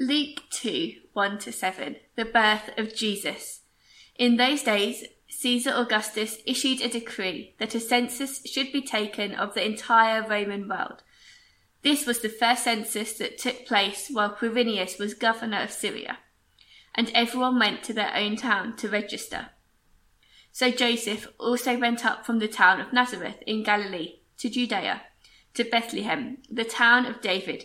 Luke 2 1 to 7. The birth of Jesus. In those days, Caesar Augustus issued a decree that a census should be taken of the entire Roman world. This was the first census that took place while Quirinius was governor of Syria, and everyone went to their own town to register. So Joseph also went up from the town of Nazareth in Galilee to Judea, to Bethlehem, the town of David,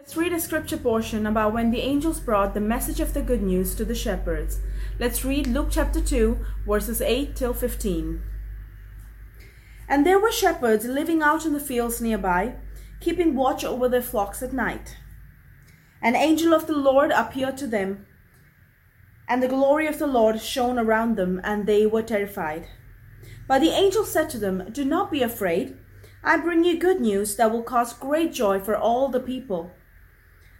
Let's read a scripture portion about when the angels brought the message of the good news to the shepherds. Let's read Luke chapter 2, verses 8 till 15. And there were shepherds living out in the fields nearby keeping watch over their flocks at night. An angel of the Lord appeared to them, and the glory of the Lord shone around them, and they were terrified. But the angel said to them, Do not be afraid. I bring you good news that will cause great joy for all the people.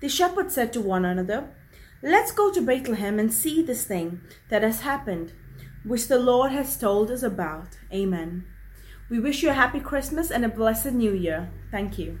the shepherds said to one another, Let's go to Bethlehem and see this thing that has happened, which the Lord has told us about. Amen. We wish you a happy Christmas and a blessed New Year. Thank you.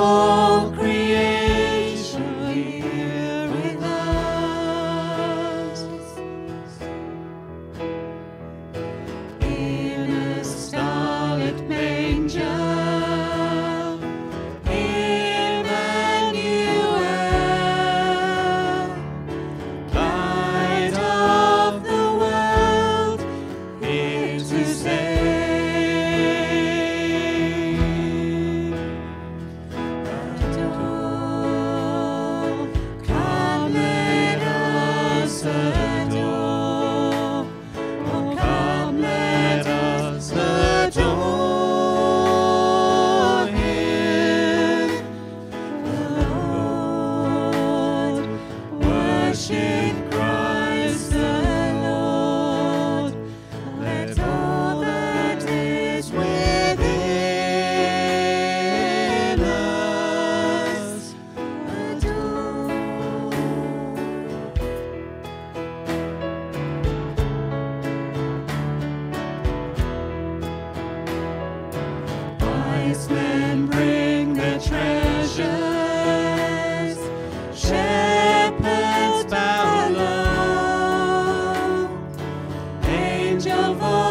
Jehovah.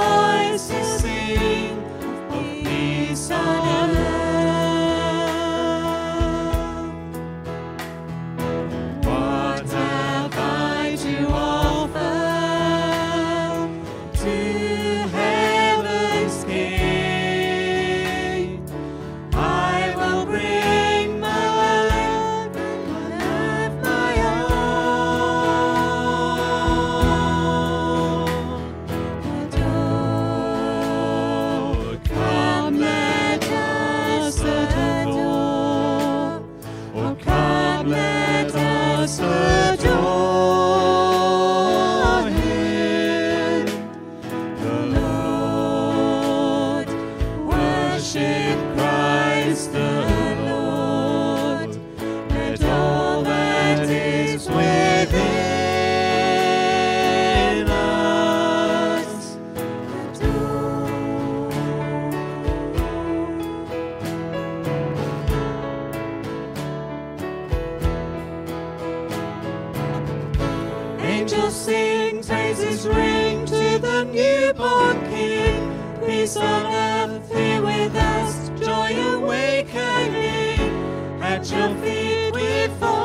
Angels sing, praises ring to the newborn King. Peace on earth, here with us, joy awakening. At your feet we fall.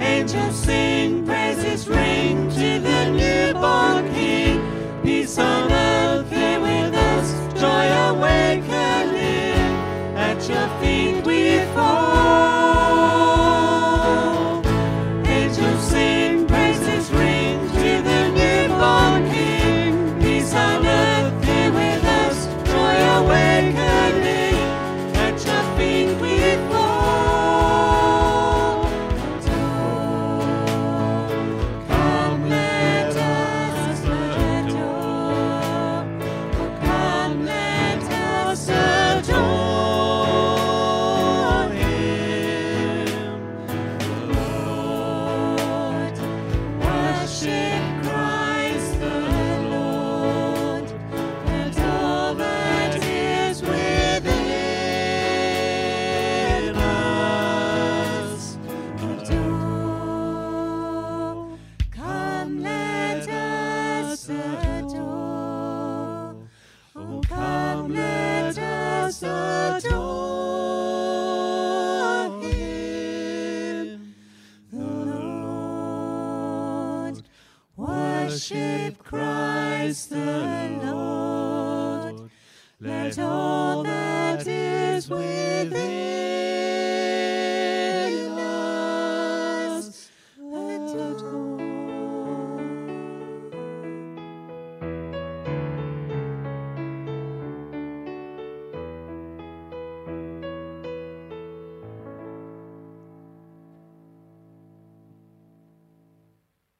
Angels sing, praises ring to the newborn King. Peace on earth, here with us, joy awakening. At your feet worship Christ the Lord. Let all that is within